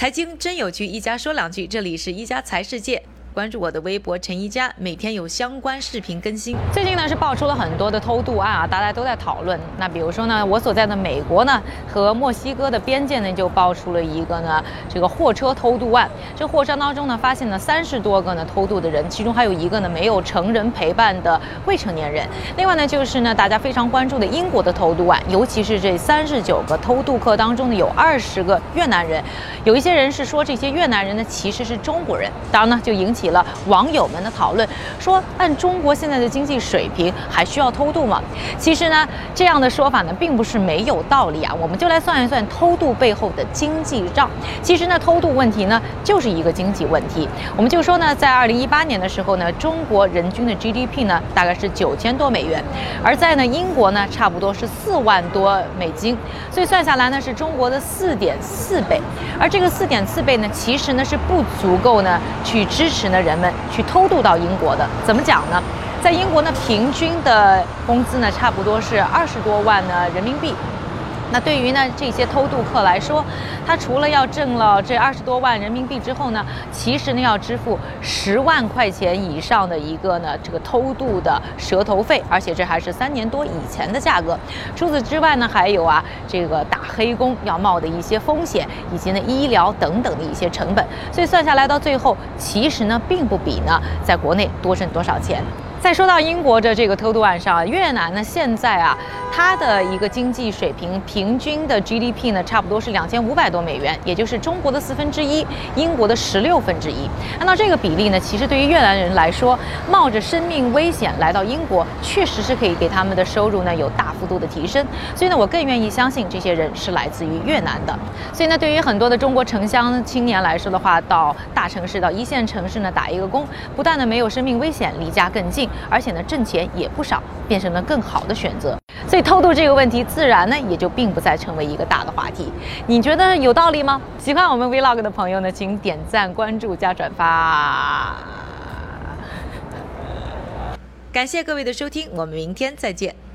财经真有趣，一家说两句，这里是一家财世界。关注我的微博陈一佳，每天有相关视频更新。最近呢是爆出了很多的偷渡案啊，大家都在讨论。那比如说呢，我所在的美国呢和墨西哥的边界呢就爆出了一个呢这个货车偷渡案。这货车当中呢发现了三十多个呢偷渡的人，其中还有一个呢没有成人陪伴的未成年人。另外呢就是呢大家非常关注的英国的偷渡案，尤其是这三十九个偷渡客当中呢有二十个越南人，有一些人是说这些越南人呢其实是中国人，当然呢就引起。起了网友们的讨论，说按中国现在的经济水平，还需要偷渡吗？其实呢，这样的说法呢，并不是没有道理啊。我们就来算一算偷渡背后的经济账。其实呢，偷渡问题呢，就是一个经济问题。我们就说呢，在二零一八年的时候呢，中国人均的 GDP 呢，大概是九千多美元，而在呢英国呢，差不多是四万多美金，所以算下来呢，是中国的四点四倍。而这个四点四倍呢，其实呢是不足够呢去支持。那人们去偷渡到英国的，怎么讲呢？在英国呢，平均的工资呢，差不多是二十多万呢人民币。那对于呢这些偷渡客来说，他除了要挣了这二十多万人民币之后呢，其实呢要支付十万块钱以上的一个呢这个偷渡的蛇头费，而且这还是三年多以前的价格。除此之外呢，还有啊这个打黑工要冒的一些风险，以及呢医疗等等的一些成本。所以算下来到最后，其实呢并不比呢在国内多挣多少钱。再说到英国的这个偷渡案上，越南呢现在啊，它的一个经济水平平均的 GDP 呢，差不多是两千五百多美元，也就是中国的四分之一，英国的十六分之一。按照这个比例呢，其实对于越南人来说，冒着生命危险来到英国，确实是可以给他们的收入呢有大幅度的提升。所以呢，我更愿意相信这些人是来自于越南的。所以呢，对于很多的中国城乡青年来说的话，到大城市、到一线城市呢打一个工，不但呢没有生命危险，离家更近。而且呢，挣钱也不少，变成了更好的选择。所以偷渡这个问题，自然呢也就并不再成为一个大的话题。你觉得有道理吗？喜欢我们 Vlog 的朋友呢，请点赞、关注、加转发。感谢各位的收听，我们明天再见。